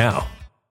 now.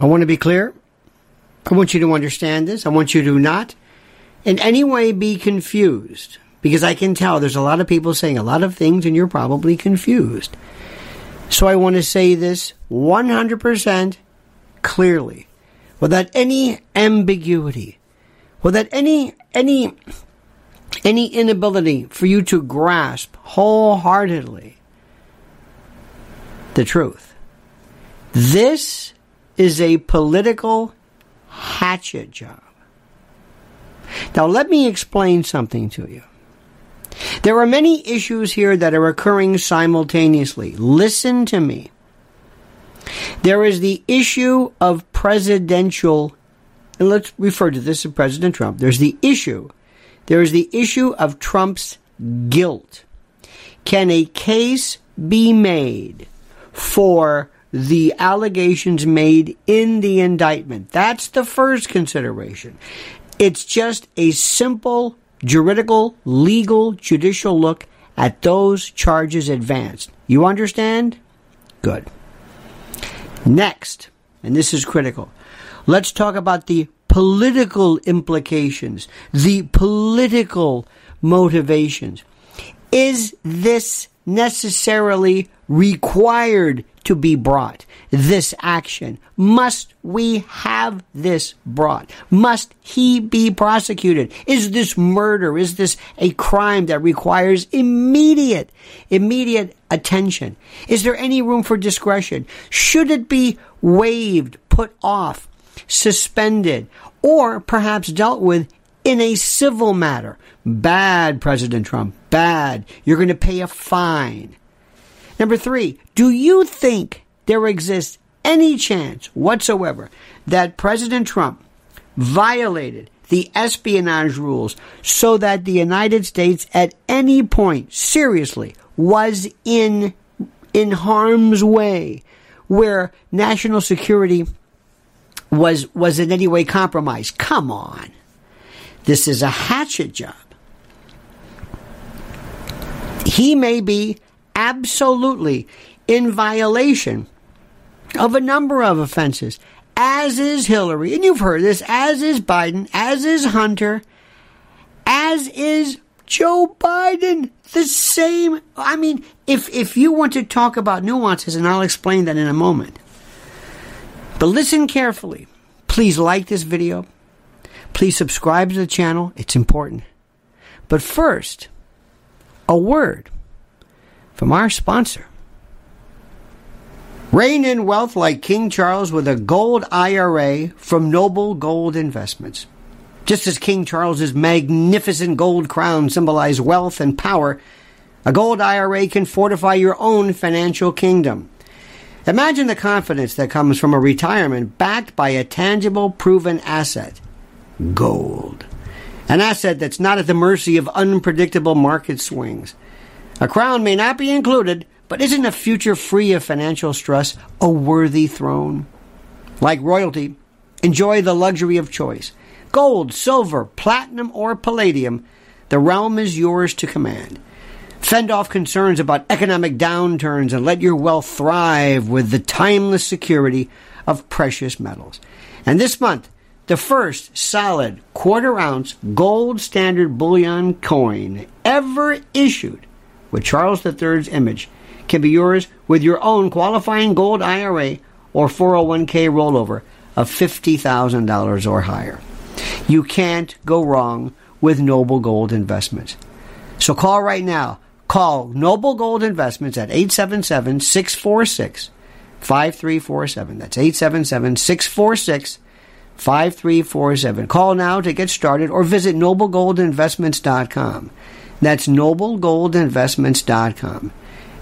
I want to be clear. I want you to understand this. I want you to not in any way be confused because I can tell there's a lot of people saying a lot of things and you're probably confused. So I want to say this 100% clearly without any ambiguity, without any any any inability for you to grasp wholeheartedly the truth. This is a political hatchet job. Now, let me explain something to you. There are many issues here that are occurring simultaneously. Listen to me. There is the issue of presidential, and let's refer to this as President Trump. There's the issue. There is the issue of Trump's guilt. Can a case be made for the allegations made in the indictment. That's the first consideration. It's just a simple juridical, legal, judicial look at those charges advanced. You understand? Good. Next, and this is critical, let's talk about the political implications, the political motivations. Is this necessarily required to be brought? This action. Must we have this brought? Must he be prosecuted? Is this murder? Is this a crime that requires immediate, immediate attention? Is there any room for discretion? Should it be waived, put off, suspended, or perhaps dealt with in a civil matter? Bad, President Trump. Bad. You're going to pay a fine. Number three, do you think there exists any chance whatsoever that President Trump violated the espionage rules so that the United States at any point seriously was in in harm's way where national security was was in any way compromised. Come on. This is a hatchet job. He may be absolutely in violation of a number of offenses, as is Hillary, and you've heard this, as is Biden, as is Hunter, as is Joe Biden. The same. I mean, if if you want to talk about nuances, and I'll explain that in a moment. But listen carefully. Please like this video. Please subscribe to the channel. It's important. But first, a word from our sponsor. Reign in wealth like King Charles with a gold IRA from Noble Gold Investments. Just as King Charles's magnificent gold crown symbolized wealth and power, a gold IRA can fortify your own financial kingdom. Imagine the confidence that comes from a retirement backed by a tangible, proven asset gold. An asset that's not at the mercy of unpredictable market swings. A crown may not be included, but isn't a future free of financial stress a worthy throne? Like royalty, enjoy the luxury of choice. Gold, silver, platinum, or palladium, the realm is yours to command. Fend off concerns about economic downturns and let your wealth thrive with the timeless security of precious metals. And this month, the first solid quarter ounce gold standard bullion coin ever issued with Charles III's image can be yours with your own qualifying gold IRA or 401k rollover of $50,000 or higher. You can't go wrong with Noble Gold Investments. So call right now. Call Noble Gold Investments at 877 646 5347. That's 877 646 5347. Call now to get started or visit noblegoldinvestments.com. That's noblegoldinvestments.com.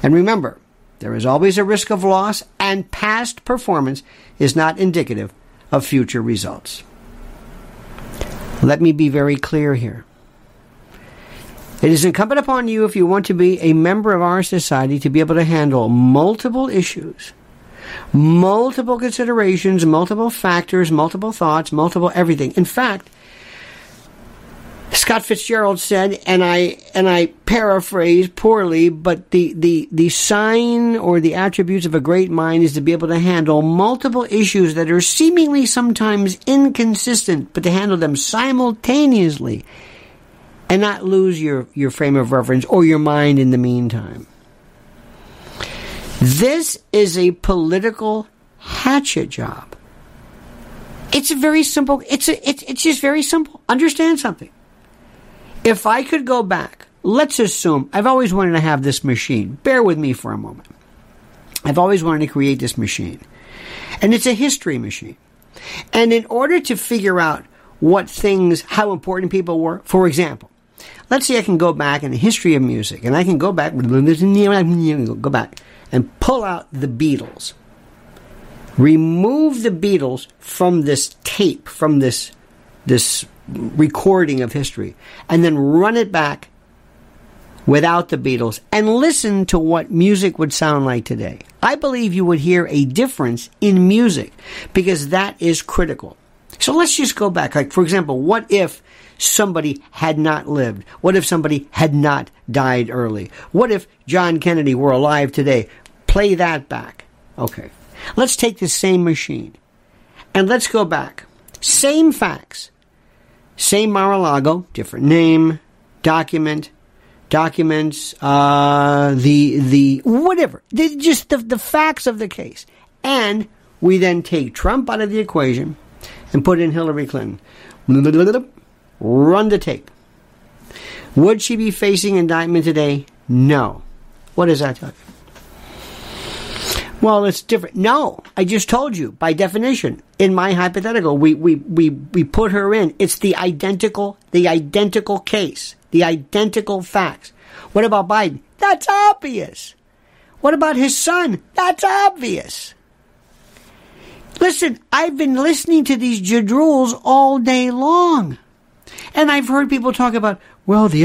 And remember, there is always a risk of loss, and past performance is not indicative of future results. Let me be very clear here. It is incumbent upon you, if you want to be a member of our society, to be able to handle multiple issues, multiple considerations, multiple factors, multiple thoughts, multiple everything. In fact, Scott Fitzgerald said, and I and I paraphrase poorly, but the, the, the sign or the attributes of a great mind is to be able to handle multiple issues that are seemingly sometimes inconsistent, but to handle them simultaneously and not lose your, your frame of reference or your mind in the meantime. This is a political hatchet job. It's a very simple. It's a, it's it's just very simple. Understand something. If I could go back, let's assume I've always wanted to have this machine. Bear with me for a moment. I've always wanted to create this machine. And it's a history machine. And in order to figure out what things, how important people were, for example, let's say I can go back in the history of music and I can go back, go back and pull out the Beatles. Remove the Beatles from this tape, from this, this recording of history and then run it back without the Beatles and listen to what music would sound like today. I believe you would hear a difference in music because that is critical. So let's just go back. Like, for example, what if somebody had not lived? What if somebody had not died early? What if John Kennedy were alive today? Play that back. Okay. Let's take the same machine and let's go back. Same facts. Same Mar-a-Lago, different name, document, documents, uh, the the whatever, the, just the, the facts of the case, and we then take Trump out of the equation and put in Hillary Clinton. Run the tape. Would she be facing indictment today? No. What does that tell you? Well, it's different. No, I just told you by definition. In my hypothetical, we, we, we, we put her in. It's the identical, the identical case, the identical facts. What about Biden? That's obvious. What about his son? That's obvious. Listen, I've been listening to these jadrules all day long. And I've heard people talk about, well, the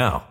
now.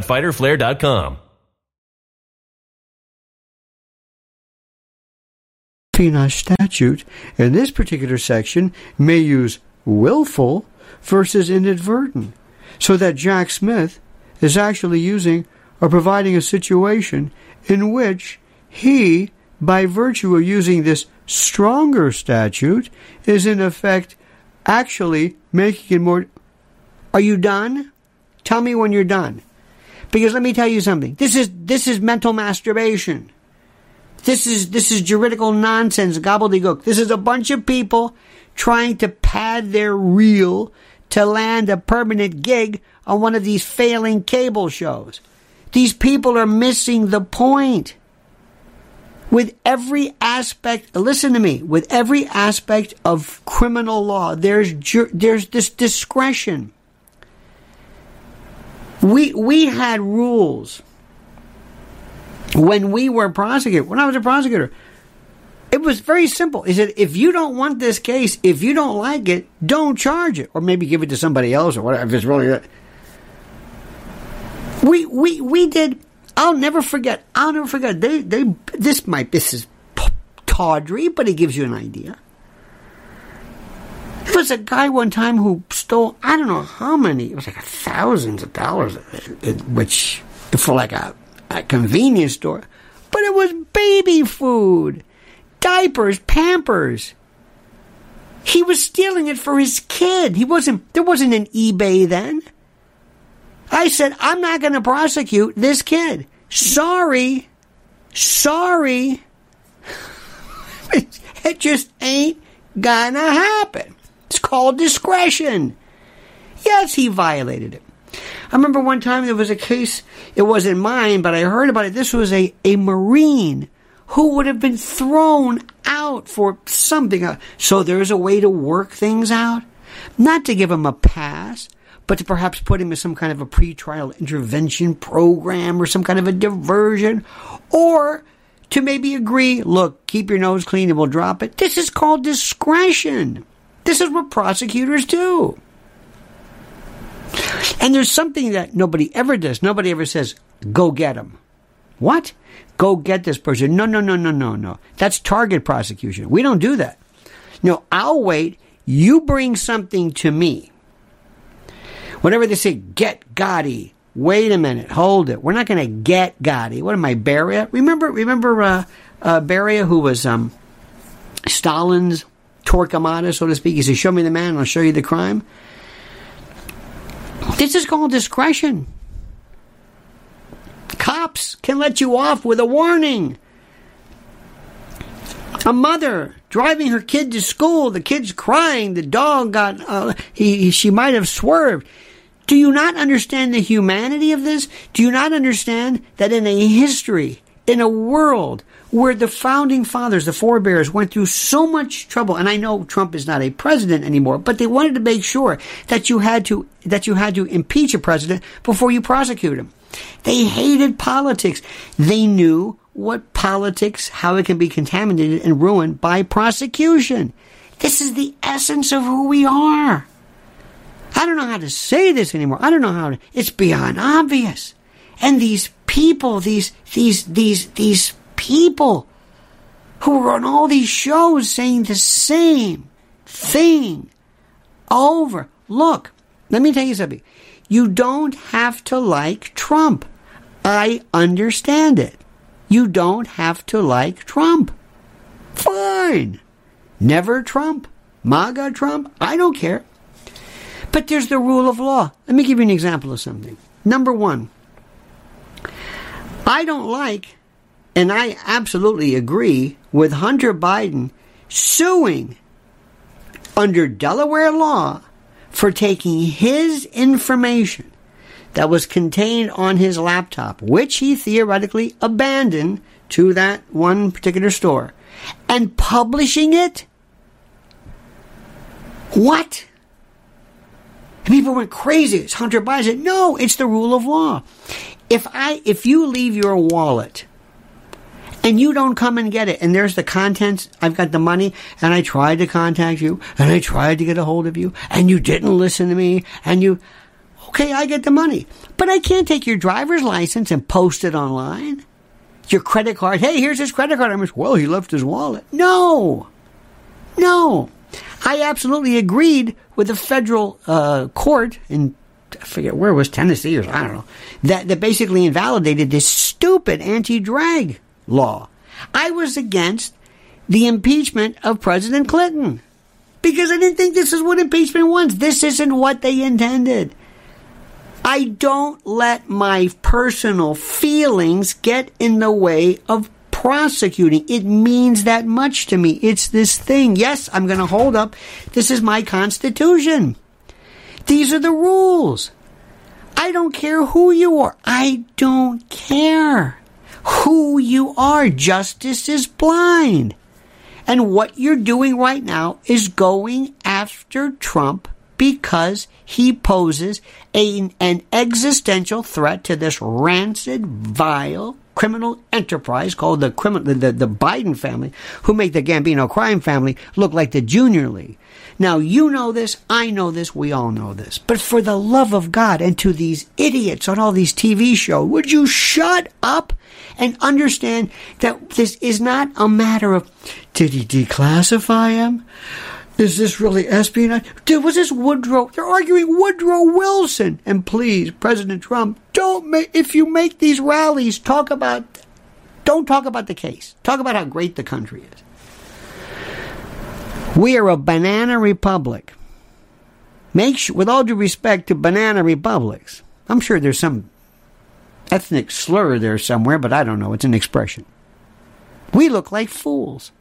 www.fighterflare.com. Espionage statute in this particular section may use willful versus inadvertent, so that Jack Smith is actually using or providing a situation in which he, by virtue of using this stronger statute, is in effect actually making it more. Are you done? Tell me when you're done. Because let me tell you something. This is this is mental masturbation. This is this is juridical nonsense, gobbledygook. This is a bunch of people trying to pad their reel to land a permanent gig on one of these failing cable shows. These people are missing the point. With every aspect, listen to me, with every aspect of criminal law, there's there's this discretion. We we had rules when we were prosecutor. When I was a prosecutor, it was very simple. He said, if you don't want this case, if you don't like it, don't charge it, or maybe give it to somebody else, or whatever. If it's really that. We we we did. I'll never forget. I'll never forget. They they this might this is tawdry, but it gives you an idea. There was a guy one time who stole I don't know how many. It was like thousands of dollars, which for like a, a convenience store, but it was baby food diapers, Pampers. He was stealing it for his kid. He wasn't, there wasn't an eBay then. I said, I'm not going to prosecute this kid. Sorry. Sorry. it just ain't gonna happen. It's called discretion. Yes, he violated it. I remember one time there was a case, it wasn't mine, but I heard about it. This was a, a Marine who would have been thrown out for something. Uh, so there's a way to work things out. Not to give him a pass, but to perhaps put him in some kind of a pretrial intervention program or some kind of a diversion, or to maybe agree, look, keep your nose clean and we'll drop it. This is called discretion. This is what prosecutors do. And there's something that nobody ever does. Nobody ever says, go get him. What? Go get this person. No, no, no, no, no, no. That's target prosecution. We don't do that. No, I'll wait. You bring something to me. Whenever they say, get Gotti, wait a minute, hold it. We're not going to get Gotti. What am I, Beria? Remember, remember uh, uh, Beria, who was um, Stalin's Torquemada, so to speak? He says, show me the man, I'll show you the crime. This is called discretion. Cops can let you off with a warning. A mother driving her kid to school, the kid's crying, the dog got, uh, he, she might have swerved. Do you not understand the humanity of this? Do you not understand that in a history, in a world where the founding fathers, the forebears, went through so much trouble, and I know Trump is not a president anymore, but they wanted to make sure that you had to that you had to impeach a president before you prosecute him. They hated politics. They knew what politics, how it can be contaminated and ruined by prosecution. This is the essence of who we are. I don't know how to say this anymore. I don't know how to, it's beyond obvious. And these people, these, these, these, these people who are on all these shows saying the same thing over. Look, let me tell you something. You don't have to like Trump. I understand it. You don't have to like Trump. Fine. Never Trump. MAGA Trump. I don't care. But there's the rule of law. Let me give you an example of something. Number one, I don't like, and I absolutely agree with Hunter Biden suing under Delaware law for taking his information that was contained on his laptop, which he theoretically abandoned to that one particular store, and publishing it? What? people went crazy. It's Hunter Biden. said, no, it's the rule of law. If I, if you leave your wallet and you don't come and get it, and there's the contents, I've got the money, and I tried to contact you, and I tried to get a hold of you, and you didn't listen to me, and you, okay, I get the money. But I can't take your driver's license and post it online. Your credit card, hey, here's his credit card. I'm just, well, he left his wallet. No. No. I absolutely agreed with the federal uh, court in I forget where it was Tennessee or I don't know that that basically invalidated this stupid anti-drag law. I was against the impeachment of President Clinton because I didn't think this is what impeachment wants. This isn't what they intended. I don't let my personal feelings get in the way of prosecuting. It means that much to me. It's this thing. Yes, I'm going to hold up. This is my Constitution. These are the rules. I don't care who you are. I don't care who you are. Justice is blind. And what you're doing right now is going after Trump because he poses a, an existential threat to this rancid, vile, criminal enterprise called the, criminal, the, the Biden family, who make the Gambino crime family look like the Junior League. Now, you know this, I know this, we all know this. But for the love of God and to these idiots on all these TV shows, would you shut up and understand that this is not a matter of did he declassify him? Is this really espionage? Did, was this Woodrow? They're arguing Woodrow Wilson. And please, President Trump, don't make, if you make these rallies, talk about, don't talk about the case. Talk about how great the country is. We are a banana republic. Make sure, with all due respect to banana republics, I'm sure there's some ethnic slur there somewhere, but I don't know. It's an expression. We look like fools.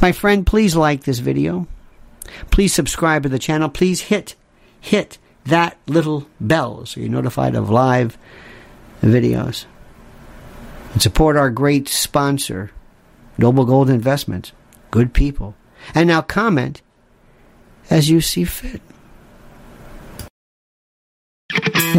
My friend, please like this video. Please subscribe to the channel. Please hit, hit that little bell so you're notified of live videos. And support our great sponsor, Noble Gold Investments. Good people. And now comment as you see fit.